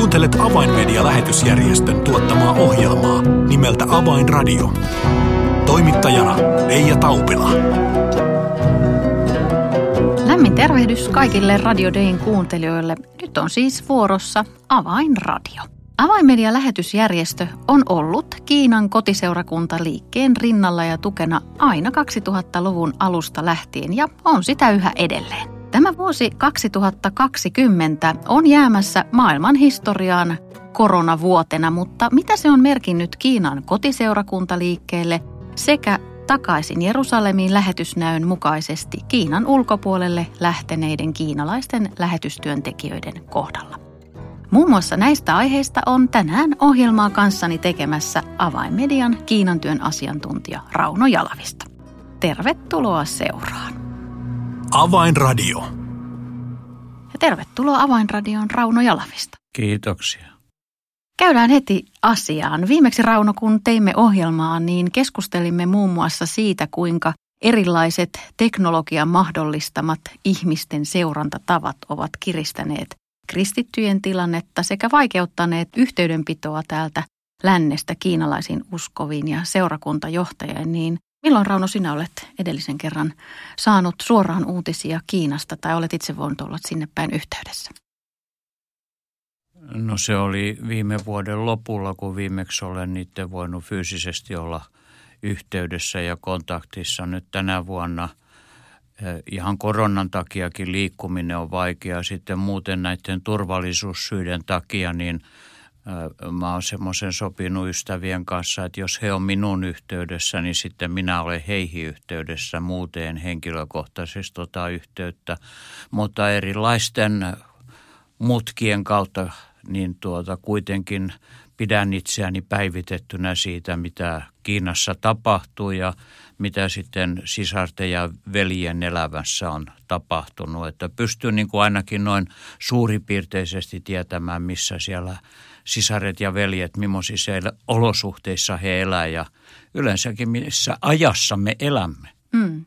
Kuuntelet Avainmedia-lähetysjärjestön tuottamaa ohjelmaa nimeltä Avainradio. Toimittajana Leija Taupila. Lämmin tervehdys kaikille Radio Dayn kuuntelijoille. Nyt on siis vuorossa Avainradio. Avainmedia-lähetysjärjestö on ollut Kiinan kotiseurakuntaliikkeen rinnalla ja tukena aina 2000-luvun alusta lähtien ja on sitä yhä edelleen. Tämä vuosi 2020 on jäämässä maailman historiaan koronavuotena, mutta mitä se on merkinnyt Kiinan kotiseurakuntaliikkeelle sekä takaisin Jerusalemiin lähetysnäön mukaisesti Kiinan ulkopuolelle lähteneiden kiinalaisten lähetystyöntekijöiden kohdalla. Muun muassa näistä aiheista on tänään ohjelmaa kanssani tekemässä Avainmedian Kiinan työn asiantuntija Rauno Jalavista. Tervetuloa seuraan. Avainradio. Ja tervetuloa Avainradioon Rauno Jalavista. Kiitoksia. Käydään heti asiaan. Viimeksi Rauno, kun teimme ohjelmaa, niin keskustelimme muun muassa siitä, kuinka erilaiset teknologian mahdollistamat ihmisten seurantatavat ovat kiristäneet kristittyjen tilannetta sekä vaikeuttaneet yhteydenpitoa täältä lännestä kiinalaisiin uskoviin ja seurakuntajohtajien, niin milloin Rauno sinä olet edellisen kerran saanut suoraan uutisia Kiinasta tai olet itse voinut olla sinne päin yhteydessä? No se oli viime vuoden lopulla, kun viimeksi olen niiden voinut fyysisesti olla yhteydessä ja kontaktissa. Nyt tänä vuonna eh, ihan koronan takiakin liikkuminen on vaikeaa. Sitten muuten näiden turvallisuussyiden takia, niin mä oon semmoisen sopinut ystävien kanssa, että jos he on minun yhteydessä, niin sitten minä olen heihin yhteydessä. Muuten henkilökohtaisesti tota yhteyttä, mutta erilaisten mutkien kautta niin tuota, kuitenkin pidän itseäni päivitettynä siitä, mitä Kiinassa tapahtuu ja mitä sitten sisarten ja veljen elämässä on tapahtunut. Että pystyy niin kuin ainakin noin suuripiirteisesti tietämään, missä siellä sisaret ja veljet, millaisissa olosuhteissa he elää ja yleensäkin missä ajassa me elämme. Mm.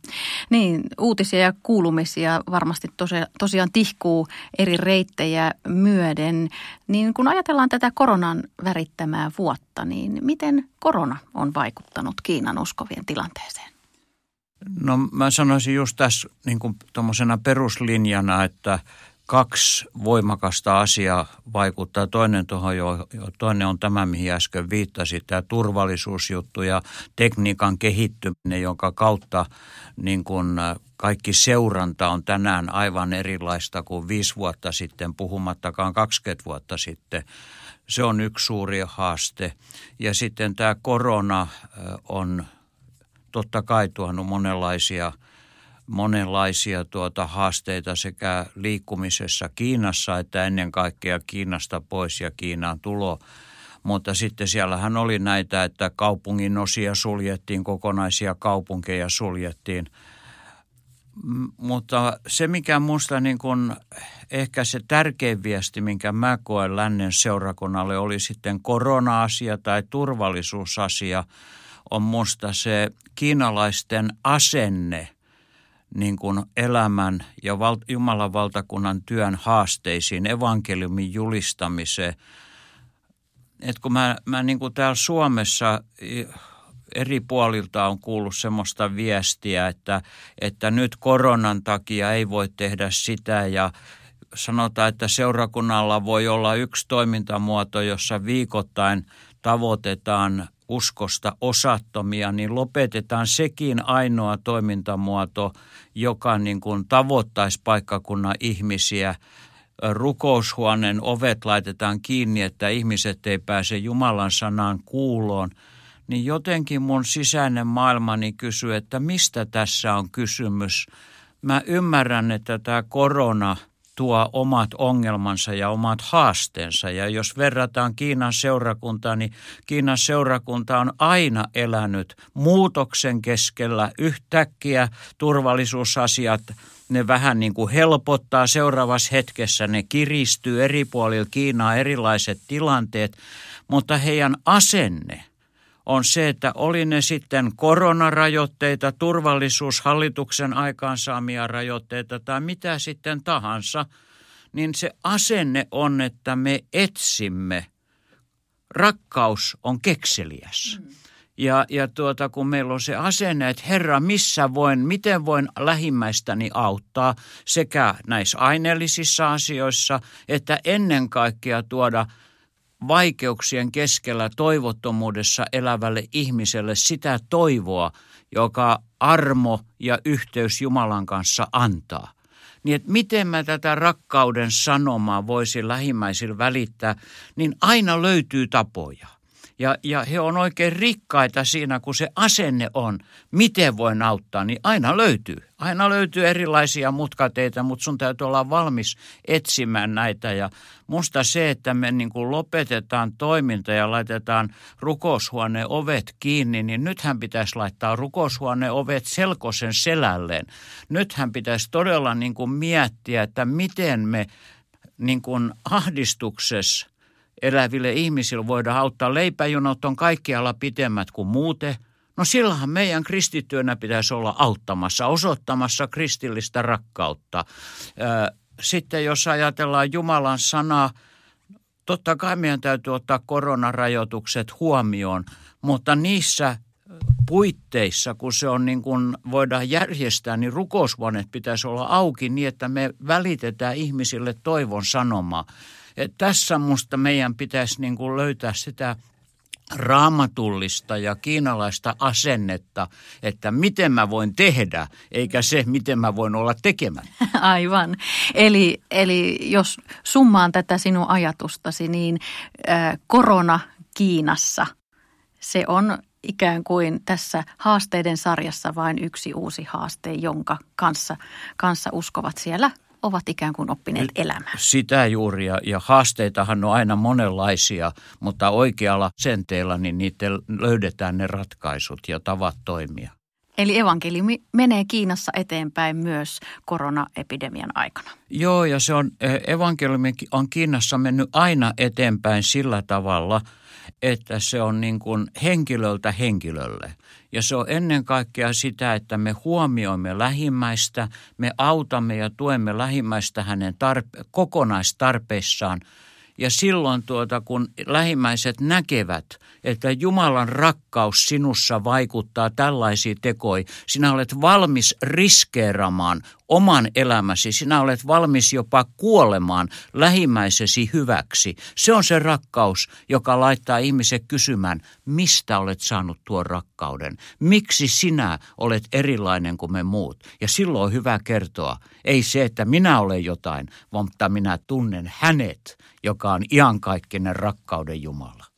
Niin, uutisia ja kuulumisia varmasti tosi, tosiaan tihkuu eri reittejä myöden. Niin kun ajatellaan tätä koronan värittämää vuotta, niin miten korona on vaikuttanut Kiinan uskovien tilanteeseen? No mä sanoisin just tässä niin kuin peruslinjana, että kaksi voimakasta asiaa vaikuttaa. Toinen, tuohon jo, toinen on tämä, mihin äsken viittasit, tämä turvallisuusjuttu ja tekniikan kehittyminen, jonka kautta niin kun kaikki seuranta on tänään aivan erilaista kuin viisi vuotta sitten, puhumattakaan 20 vuotta sitten. Se on yksi suuri haaste. Ja sitten tämä korona on totta kai tuonut monenlaisia – monenlaisia tuota haasteita sekä liikkumisessa Kiinassa että ennen kaikkea Kiinasta pois ja Kiinaan tulo. Mutta sitten siellähän oli näitä, että kaupungin osia suljettiin, kokonaisia kaupunkeja suljettiin. Mutta se, mikä minusta niin kun ehkä se tärkein viesti, minkä mä koen lännen seurakunnalle, oli sitten korona-asia tai turvallisuusasia, on minusta se kiinalaisten asenne – niin kuin elämän ja val, Jumalan valtakunnan työn haasteisiin, evankeliumin julistamiseen. Et kun mä, mä niin kuin täällä Suomessa eri puolilta on kuullut semmoista viestiä, että, että nyt koronan takia ei voi tehdä sitä ja sanotaan, että seurakunnalla voi olla yksi toimintamuoto, jossa viikoittain tavoitetaan uskosta osattomia, niin lopetetaan sekin ainoa toimintamuoto, joka niin kuin tavoittaisi paikkakunnan ihmisiä. Rukoushuoneen ovet laitetaan kiinni, että ihmiset ei pääse Jumalan sanaan kuuloon. Niin jotenkin mun sisäinen maailmani kysyy, että mistä tässä on kysymys. Mä ymmärrän, että tämä korona – tuo omat ongelmansa ja omat haasteensa. Ja jos verrataan Kiinan seurakuntaa, niin Kiinan seurakunta on aina elänyt muutoksen keskellä. Yhtäkkiä turvallisuusasiat ne vähän niin kuin helpottaa. Seuraavassa hetkessä, ne kiristyy eri puolilla Kiinaa erilaiset tilanteet, mutta heidän asenne – on se, että oli ne sitten koronarajoitteita, turvallisuushallituksen aikaansaamia rajoitteita tai mitä sitten tahansa, niin se asenne on, että me etsimme. Rakkaus on kekseliäs. Mm. Ja, ja tuota, kun meillä on se asenne, että Herra, missä voin, miten voin lähimmäistäni auttaa sekä näissä aineellisissa asioissa, että ennen kaikkea tuoda vaikeuksien keskellä toivottomuudessa elävälle ihmiselle sitä toivoa, joka armo ja yhteys Jumalan kanssa antaa. Niin että miten mä tätä rakkauden sanomaa voisin lähimmäisille välittää, niin aina löytyy tapoja. Ja, ja he on oikein rikkaita siinä, kun se asenne on, miten voin auttaa, niin aina löytyy. Aina löytyy erilaisia mutkateita, mutta sun täytyy olla valmis etsimään näitä. Ja musta se, että me niin kuin lopetetaan toiminta ja laitetaan rukoushuoneen ovet kiinni, niin nythän pitäisi laittaa rukoushuoneen ovet selkosen selälleen. Nythän pitäisi todella niin kuin miettiä, että miten me niin kuin ahdistuksessa eläville ihmisille voidaan auttaa. Leipäjonot on kaikkialla pitemmät kuin muuten. No silloinhan meidän kristittyönä pitäisi olla auttamassa, osoittamassa kristillistä rakkautta. Sitten jos ajatellaan Jumalan sanaa, totta kai meidän täytyy ottaa koronarajoitukset huomioon, mutta niissä puitteissa, kun se on niin kuin voidaan järjestää, niin rukoushuoneet pitäisi olla auki niin, että me välitetään ihmisille toivon sanomaa. Et tässä musta meidän pitäisi niin kuin löytää sitä raamatullista ja kiinalaista asennetta, että miten mä voin tehdä, eikä se, miten mä voin olla tekemään. Aivan. Eli, eli jos summaan tätä sinun ajatustasi, niin korona Kiinassa, se on ikään kuin tässä haasteiden sarjassa vain yksi uusi haaste, jonka kanssa, kanssa uskovat siellä ovat ikään kuin oppineet elämään. Sitä juuri ja, ja haasteitahan on aina monenlaisia, mutta oikealla senteellä niin niitä löydetään ne ratkaisut ja tavat toimia. Eli evankeliumi menee Kiinassa eteenpäin myös koronaepidemian aikana. Joo, ja se on, e, evankeliumi on Kiinassa mennyt aina eteenpäin sillä tavalla, että se on niin kuin henkilöltä henkilölle. Ja se on ennen kaikkea sitä, että me huomioimme lähimmäistä, me autamme ja tuemme lähimmäistä hänen tarpe- kokonaistarpeissaan – ja silloin tuota, kun lähimmäiset näkevät, että Jumalan rakkaus sinussa vaikuttaa tällaisiin tekoihin, sinä olet valmis riskeeramaan oman elämäsi, sinä olet valmis jopa kuolemaan lähimmäisesi hyväksi. Se on se rakkaus, joka laittaa ihmiset kysymään, mistä olet saanut tuon rakkauden, miksi sinä olet erilainen kuin me muut. Ja silloin on hyvä kertoa, ei se, että minä olen jotain, vaan minä tunnen hänet joka on iankaikkinen rakkauden Jumala.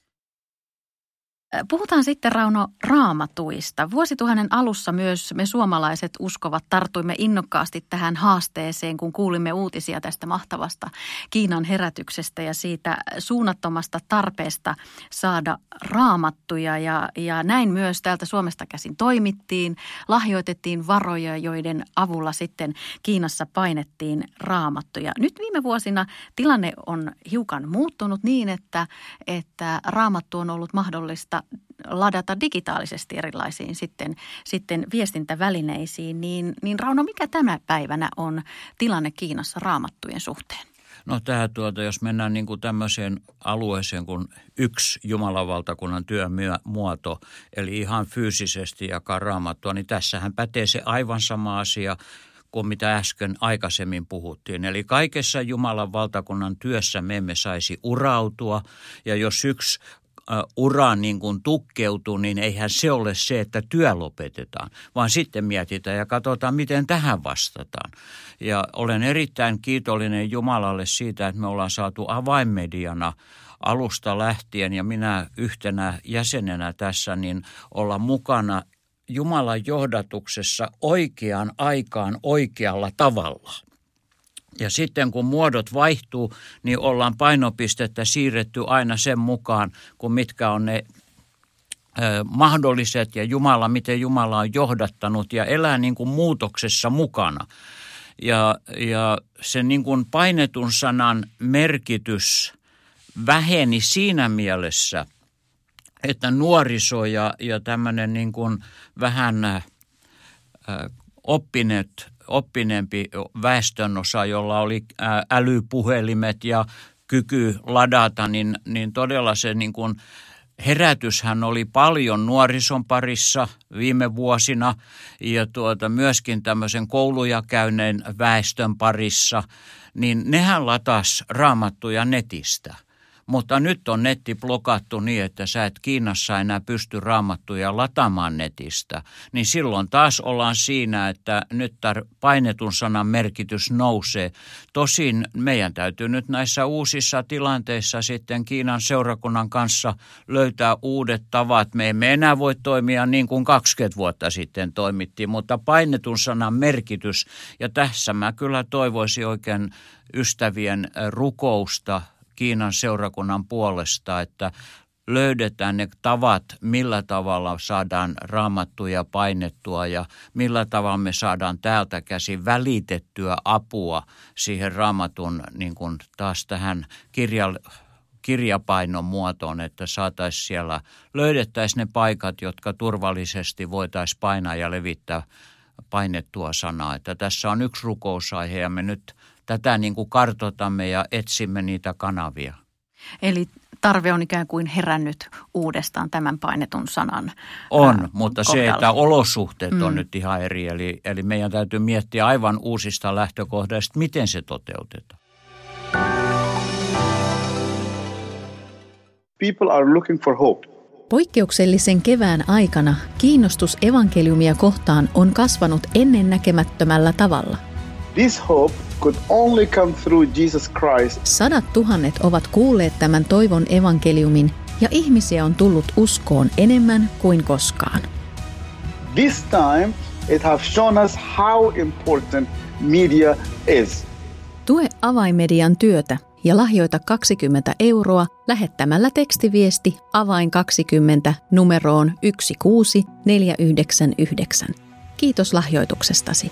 Puhutaan sitten Rauno raamatuista. Vuosituhannen alussa myös me suomalaiset uskovat tartuimme innokkaasti tähän haasteeseen, kun kuulimme uutisia tästä mahtavasta Kiinan herätyksestä ja siitä suunnattomasta tarpeesta saada raamattuja. Ja, ja näin myös täältä Suomesta käsin toimittiin, lahjoitettiin varoja, joiden avulla sitten Kiinassa painettiin raamattuja. Nyt viime vuosina tilanne on hiukan muuttunut niin, että, että raamattu on ollut mahdollista ladata digitaalisesti erilaisiin sitten, sitten viestintävälineisiin, niin, niin Rauno, mikä tämä päivänä on tilanne Kiinassa raamattujen suhteen? No tämä tuota, jos mennään niin kuin tämmöiseen alueeseen kuin yksi Jumalan valtakunnan työmuoto, eli ihan fyysisesti jakaa raamattua, niin tässähän pätee se aivan sama asia kuin mitä äsken aikaisemmin puhuttiin. Eli kaikessa Jumalan valtakunnan työssä me emme saisi urautua, ja jos yksi uraan niin kuin tukkeutuu, niin eihän se ole se, että työ lopetetaan, vaan sitten mietitään ja katsotaan, miten tähän vastataan. Ja olen erittäin kiitollinen Jumalalle siitä, että me ollaan saatu avainmediana alusta lähtien ja minä yhtenä jäsenenä tässä, niin olla mukana Jumalan johdatuksessa oikeaan aikaan oikealla tavalla – ja sitten kun muodot vaihtuu, niin ollaan painopistettä siirretty aina sen mukaan, kun mitkä on ne mahdolliset ja Jumala, miten Jumala on johdattanut ja elää niin kuin muutoksessa mukana. Ja, ja se niin kuin painetun sanan merkitys väheni siinä mielessä, että nuoriso ja, ja tämmöinen niin kuin vähän oppineet oppineempi väestönosa, jolla oli älypuhelimet ja kyky ladata, niin, niin todella se niin kuin herätyshän oli paljon nuorison parissa viime vuosina ja tuota, myöskin tämmöisen kouluja käyneen väestön parissa, niin nehän latas raamattuja netistä – mutta nyt on netti blokattu niin, että sä et Kiinassa enää pysty raamattuja lataamaan netistä. Niin silloin taas ollaan siinä, että nyt tar- painetun sanan merkitys nousee. Tosin meidän täytyy nyt näissä uusissa tilanteissa sitten Kiinan seurakunnan kanssa löytää uudet tavat. Me emme enää voi toimia niin kuin 20 vuotta sitten toimittiin, mutta painetun sanan merkitys, ja tässä mä kyllä toivoisin oikein ystävien rukousta Kiinan seurakunnan puolesta, että löydetään ne tavat, millä tavalla saadaan raamattuja painettua ja millä tavalla me saadaan täältä käsin välitettyä apua siihen raamatun niin kuin taas tähän kirja, kirjapainon muotoon, että saataisiin siellä, löydettäisiin ne paikat, jotka turvallisesti voitaisiin painaa ja levittää painettua sanaa. Että tässä on yksi rukousaihe ja me nyt tätä niin kuin kartotamme ja etsimme niitä kanavia. Eli tarve on ikään kuin herännyt uudestaan tämän painetun sanan On, ää, mutta kohdalla. se, että olosuhteet mm. on nyt ihan eri. Eli, eli meidän täytyy miettiä aivan uusista lähtökohdista, miten se toteutetaan. People are looking for hope. Poikkeuksellisen kevään aikana kiinnostus evankeliumia kohtaan on kasvanut ennennäkemättömällä tavalla. This hope could only come through Jesus Christ. Sadat tuhannet ovat kuulleet tämän toivon evankeliumin ja ihmisiä on tullut uskoon enemmän kuin koskaan. This time it has shown us how important media is. Tue avaimedian työtä ja lahjoita 20 euroa lähettämällä tekstiviesti avain 20 numeroon 16499. Kiitos lahjoituksestasi.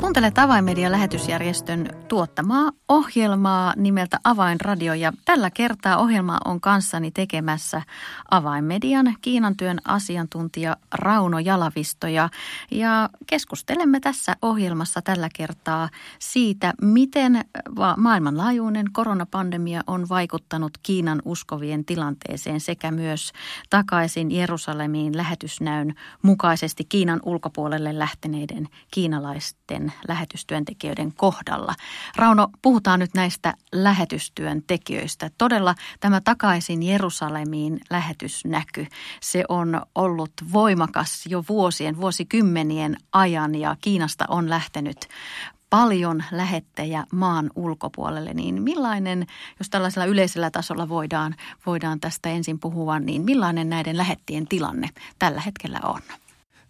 Kuuntelet Avainmedian lähetysjärjestön tuottamaa ohjelmaa nimeltä Avainradio ja tällä kertaa ohjelma on kanssani tekemässä Avainmedian Kiinan työn asiantuntija Rauno Jalavisto ja, ja keskustelemme tässä ohjelmassa tällä kertaa siitä, miten maailmanlaajuinen koronapandemia on vaikuttanut Kiinan uskovien tilanteeseen sekä myös takaisin Jerusalemiin lähetysnäyn mukaisesti Kiinan ulkopuolelle lähteneiden kiinalaisten lähetystyöntekijöiden kohdalla. Rauno, puhutaan nyt näistä lähetystyöntekijöistä. Todella tämä takaisin Jerusalemiin lähetysnäky, se on ollut voimakas jo vuosien, vuosikymmenien ajan ja Kiinasta on lähtenyt paljon lähettejä maan ulkopuolelle, niin millainen, jos tällaisella yleisellä tasolla voidaan, voidaan tästä ensin puhua, niin millainen näiden lähettien tilanne tällä hetkellä on?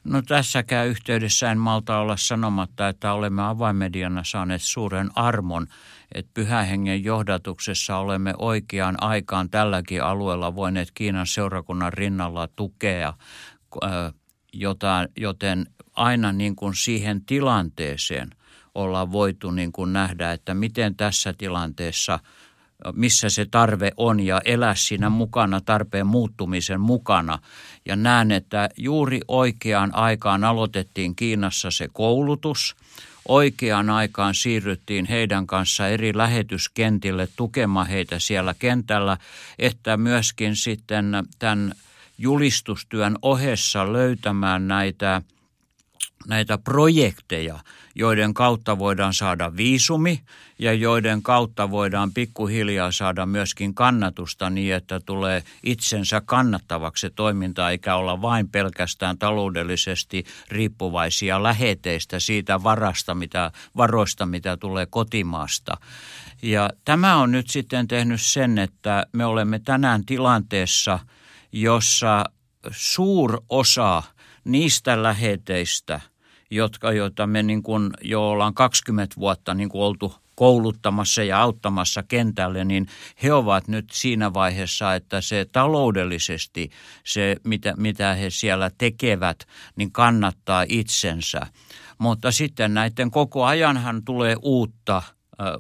No tässäkään yhteydessä en malta olla sanomatta, että olemme avainmediana saaneet suuren armon, että pyhähengen johdatuksessa olemme oikeaan aikaan tälläkin alueella voineet Kiinan seurakunnan rinnalla tukea, joten aina niin kuin siihen tilanteeseen ollaan voitu niin kuin nähdä, että miten tässä tilanteessa – missä se tarve on ja elää siinä mukana, tarpeen muuttumisen mukana. Ja näen, että juuri oikeaan aikaan aloitettiin Kiinassa se koulutus. Oikeaan aikaan siirryttiin heidän kanssa eri lähetyskentille tukemaan heitä siellä kentällä, että myöskin sitten tämän julistustyön ohessa löytämään näitä, näitä projekteja – joiden kautta voidaan saada viisumi ja joiden kautta voidaan pikkuhiljaa saada myöskin kannatusta niin, että tulee itsensä kannattavaksi toiminta, eikä olla vain pelkästään taloudellisesti riippuvaisia läheteistä siitä varasta, mitä, varoista, mitä tulee kotimaasta. Ja tämä on nyt sitten tehnyt sen, että me olemme tänään tilanteessa, jossa suur osa niistä läheteistä – jotka, joita me niin kuin jo ollaan 20 vuotta niin kuin oltu kouluttamassa ja auttamassa kentälle, niin he ovat nyt siinä vaiheessa, että se taloudellisesti se, mitä, mitä he siellä tekevät, niin kannattaa itsensä. Mutta sitten näiden koko ajanhan tulee uutta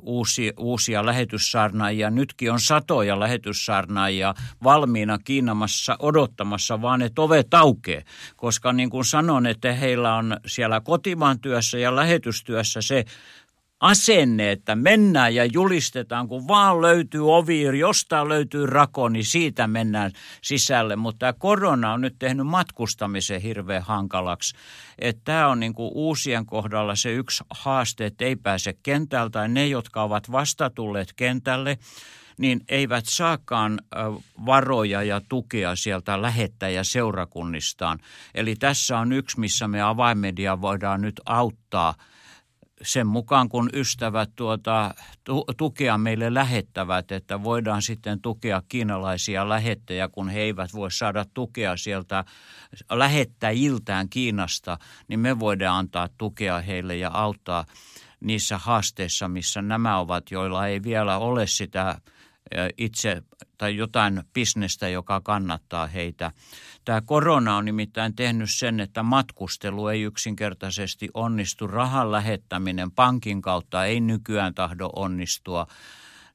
uusia, uusia lähetyssaarnaajia. Nytkin on satoja lähetyssaarnaajia valmiina Kiinamassa odottamassa, vaan että ovet aukee. Koska niin kuin sanon, että heillä on siellä kotimaan työssä ja lähetystyössä se asenne, että mennään ja julistetaan, kun vaan löytyy ovi, jostain löytyy rako, niin siitä mennään sisälle. Mutta tämä korona on nyt tehnyt matkustamisen hirveän hankalaksi. Että tämä on niin kuin uusien kohdalla se yksi haaste, että ei pääse kentältä, tai ne, jotka ovat vasta tulleet kentälle, niin eivät saakaan varoja ja tukea sieltä lähettäjäseurakunnistaan. Eli tässä on yksi, missä me avaimedia voidaan nyt auttaa – sen mukaan, kun ystävät tuota, tukea meille lähettävät, että voidaan sitten tukea kiinalaisia lähettäjiä, kun he eivät voi saada tukea sieltä lähettäjiltään Kiinasta, niin me voidaan antaa tukea heille ja auttaa niissä haasteissa, missä nämä ovat, joilla ei vielä ole sitä itse tai jotain bisnestä, joka kannattaa heitä. Tämä korona on nimittäin tehnyt sen, että matkustelu ei yksinkertaisesti onnistu. Rahan lähettäminen pankin kautta ei nykyään tahdo onnistua.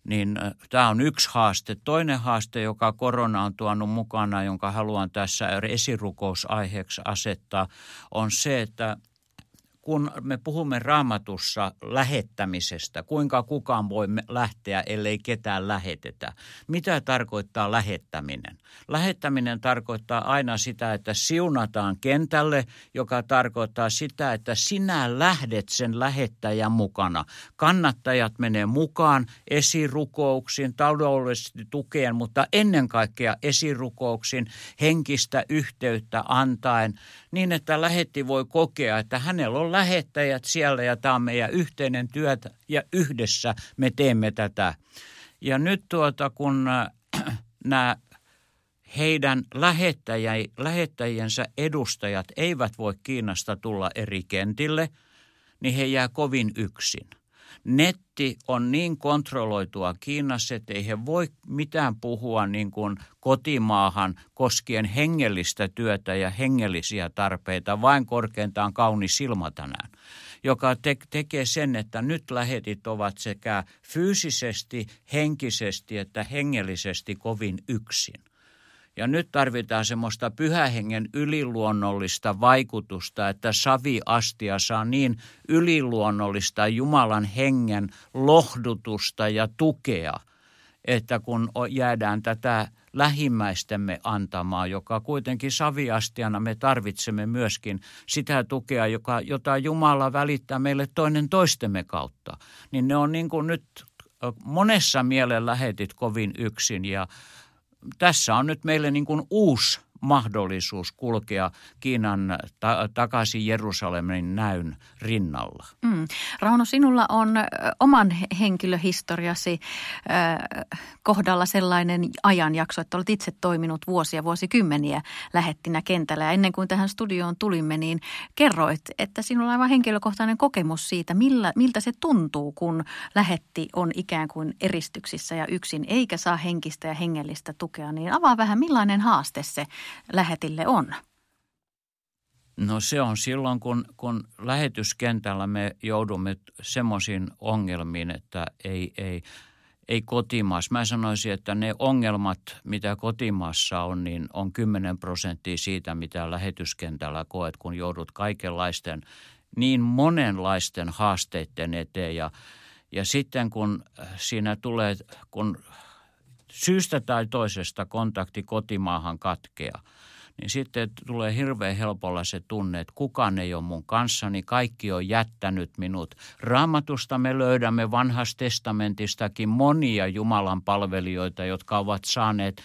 Niin tämä on yksi haaste. Toinen haaste, joka korona on tuonut mukana, jonka haluan tässä esirukousaiheeksi asettaa, on se, että kun me puhumme raamatussa lähettämisestä, kuinka kukaan voi lähteä, ellei ketään lähetetä. Mitä tarkoittaa lähettäminen? Lähettäminen tarkoittaa aina sitä, että siunataan kentälle, joka tarkoittaa sitä, että sinä lähdet sen lähettäjän mukana. Kannattajat menee mukaan esirukouksiin, taloudellisesti tukeen, mutta ennen kaikkea esirukouksiin henkistä yhteyttä antaen niin, että lähetti voi kokea, että hänellä on lähettäjät siellä ja tämä on meidän yhteinen työtä ja yhdessä me teemme tätä. Ja nyt tuota, kun äh, nämä heidän lähettäjiensä edustajat eivät voi Kiinasta tulla eri kentille, niin he jää kovin yksin – netti on niin kontrolloitua Kiinassa, että ei he voi mitään puhua niin kuin kotimaahan koskien hengellistä työtä ja hengellisiä tarpeita, vain korkeintaan kaunis silma tänään joka te- tekee sen, että nyt lähetit ovat sekä fyysisesti, henkisesti että hengellisesti kovin yksin. Ja nyt tarvitaan semmoista pyhähengen yliluonnollista vaikutusta, että saviastia saa niin yliluonnollista Jumalan hengen lohdutusta ja tukea, että kun jäädään tätä lähimmäistemme antamaa, joka kuitenkin saviastiana me tarvitsemme myöskin sitä tukea, joka, jota Jumala välittää meille toinen toistemme kautta. Niin ne on niin kuin nyt monessa mielen lähetit kovin yksin ja tässä on nyt meille niin kuin uusi mahdollisuus kulkea Kiinan ta- takaisin Jerusalemin näyn rinnalla. Mm. Rauno, sinulla on oman henkilöhistoriasi äh, kohdalla sellainen ajanjakso, että olet itse toiminut vuosia, vuosikymmeniä lähettinä kentällä. Ja ennen kuin tähän studioon tulimme, niin kerroit, että sinulla on aivan henkilökohtainen kokemus siitä, millä, miltä se tuntuu, kun lähetti on ikään kuin eristyksissä ja yksin, eikä saa henkistä ja hengellistä tukea. Niin avaa vähän, millainen haaste se lähetille on? No se on silloin, kun, kun lähetyskentällä me joudumme semmoisiin ongelmiin, että ei, ei, ei kotimaassa. Mä sanoisin, että ne ongelmat, mitä kotimaassa on, niin on 10 prosenttia siitä, mitä lähetyskentällä koet, kun joudut kaikenlaisten, niin monenlaisten haasteiden eteen. Ja, ja sitten kun siinä tulee, kun syystä tai toisesta kontakti kotimaahan katkeaa, niin sitten tulee hirveän helpolla se tunne, että kukaan ei ole mun kanssani, kaikki on jättänyt minut. Raamatusta me löydämme vanhasta testamentistakin monia Jumalan palvelijoita, jotka ovat saaneet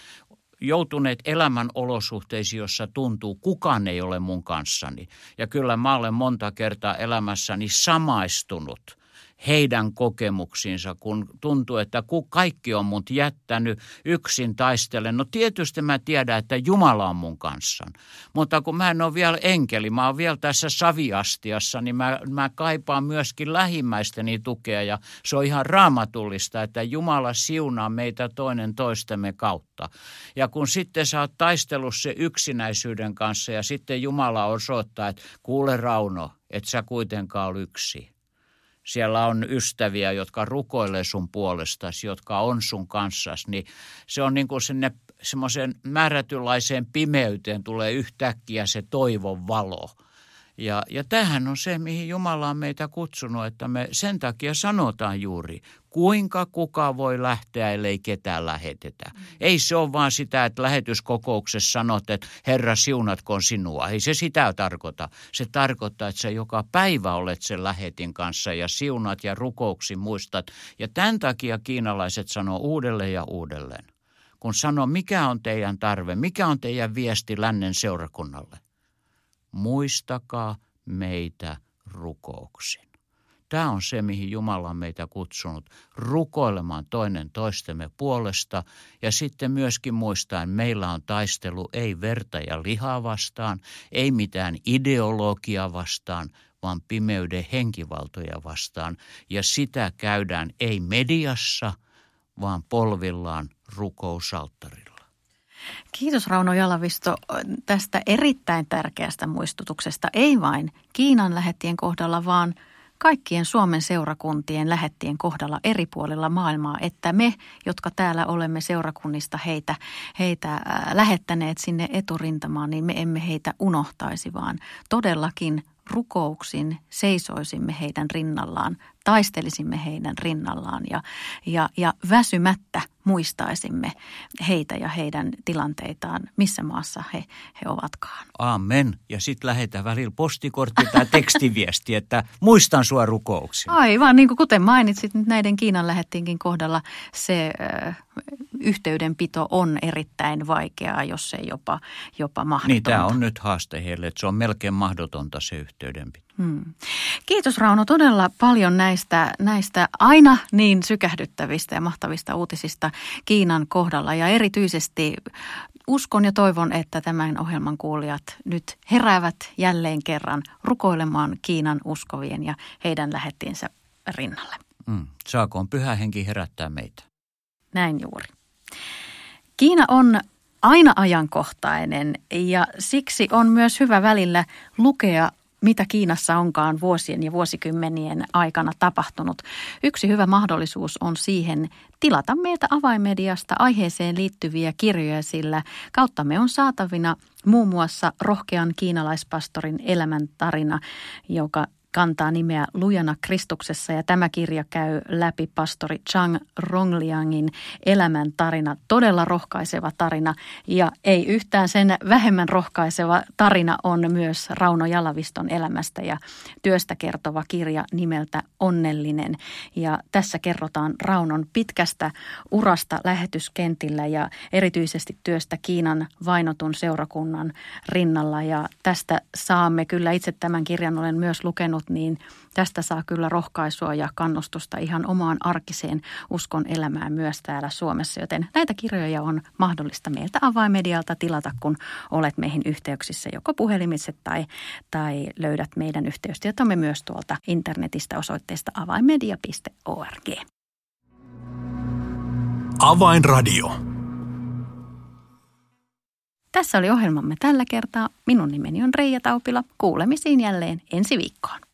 joutuneet elämän olosuhteisiin, jossa tuntuu, kukaan ei ole mun kanssani. Ja kyllä mä olen monta kertaa elämässäni samaistunut – heidän kokemuksiinsa, kun tuntuu, että kun kaikki on mut jättänyt yksin taistellen. No tietysti mä tiedän, että Jumala on mun kanssa. Mutta kun mä en ole vielä enkeli, mä oon vielä tässä saviastiassa, niin mä, mä kaipaan myöskin lähimmäisteni tukea. Ja se on ihan raamatullista, että Jumala siunaa meitä toinen toistemme kautta. Ja kun sitten sä oot taistellut se yksinäisyyden kanssa ja sitten Jumala osoittaa, että kuule Rauno, että sä kuitenkaan ole yksi siellä on ystäviä, jotka rukoilee sun puolestasi, jotka on sun kanssasi, niin se on niin kuin sinne semmoiseen määrätynlaiseen pimeyteen tulee yhtäkkiä se toivon valo – ja, ja tämähän on se, mihin Jumala on meitä kutsunut, että me sen takia sanotaan juuri, kuinka kuka voi lähteä, ellei ketään lähetetä. Mm. Ei se ole vaan sitä, että lähetyskokouksessa sanot, että Herra siunatkoon sinua. Ei se sitä tarkoita. Se tarkoittaa, että sä joka päivä olet sen lähetin kanssa ja siunat ja rukouksi muistat. Ja tämän takia kiinalaiset sanoo uudelleen ja uudelleen. Kun sanoo, mikä on teidän tarve, mikä on teidän viesti lännen seurakunnalle muistakaa meitä rukouksin. Tämä on se, mihin Jumala on meitä kutsunut rukoilemaan toinen toistemme puolesta ja sitten myöskin muistaen, meillä on taistelu ei verta ja lihaa vastaan, ei mitään ideologia vastaan, vaan pimeyden henkivaltoja vastaan. Ja sitä käydään ei mediassa, vaan polvillaan rukousalttarilla. Kiitos Rauno Jalavisto tästä erittäin tärkeästä muistutuksesta, ei vain Kiinan lähettien kohdalla, vaan kaikkien Suomen seurakuntien lähettien kohdalla eri puolilla maailmaa, että me, jotka täällä olemme seurakunnista heitä, heitä lähettäneet sinne eturintamaan, niin me emme heitä unohtaisi, vaan todellakin rukouksin seisoisimme heidän rinnallaan, taistelisimme heidän rinnallaan ja, ja, ja väsymättä muistaisimme heitä ja heidän tilanteitaan, missä maassa he, he ovatkaan. Amen. Ja sitten lähetään välillä postikortti tai tekstiviesti, että muistan sua rukouksia. Aivan, niin kuin kuten mainitsit, näiden Kiinan lähettiinkin kohdalla se äh, yhteydenpito on erittäin vaikeaa, jos se jopa, jopa mahdotonta. Niin, tämä on nyt haaste heille, että se on melkein mahdotonta se yhteydenpito. Hmm. Kiitos Rauno todella paljon näistä, näistä aina niin sykähdyttävistä ja mahtavista uutisista Kiinan kohdalla. Ja erityisesti uskon ja toivon, että tämän ohjelman kuulijat nyt heräävät jälleen kerran rukoilemaan Kiinan uskovien ja heidän lähettiinsä rinnalle. Hmm. Saakoon pyhä henki herättää meitä. Näin juuri. Kiina on aina ajankohtainen ja siksi on myös hyvä välillä lukea mitä Kiinassa onkaan vuosien ja vuosikymmenien aikana tapahtunut. Yksi hyvä mahdollisuus on siihen tilata meiltä avaimediasta aiheeseen liittyviä kirjoja, sillä kauttamme on saatavina muun muassa rohkean kiinalaispastorin elämäntarina, joka kantaa nimeä Lujana Kristuksessa ja tämä kirja käy läpi pastori Chang Rongliangin elämän tarina. Todella rohkaiseva tarina ja ei yhtään sen vähemmän rohkaiseva tarina on myös Rauno Jalaviston elämästä ja työstä kertova kirja nimeltä Onnellinen. Ja tässä kerrotaan Raunon pitkästä urasta lähetyskentillä ja erityisesti työstä Kiinan vainotun seurakunnan rinnalla ja tästä saamme kyllä itse tämän kirjan olen myös lukenut niin tästä saa kyllä rohkaisua ja kannustusta ihan omaan arkiseen uskon elämään myös täällä Suomessa. Joten näitä kirjoja on mahdollista meiltä avaimedialta tilata, kun olet meihin yhteyksissä joko puhelimitse tai, tai löydät meidän yhteystietomme myös tuolta internetistä osoitteesta avaimedia.org. Avainradio. Tässä oli ohjelmamme tällä kertaa. Minun nimeni on Reija Taupila. Kuulemisiin jälleen ensi viikkoon.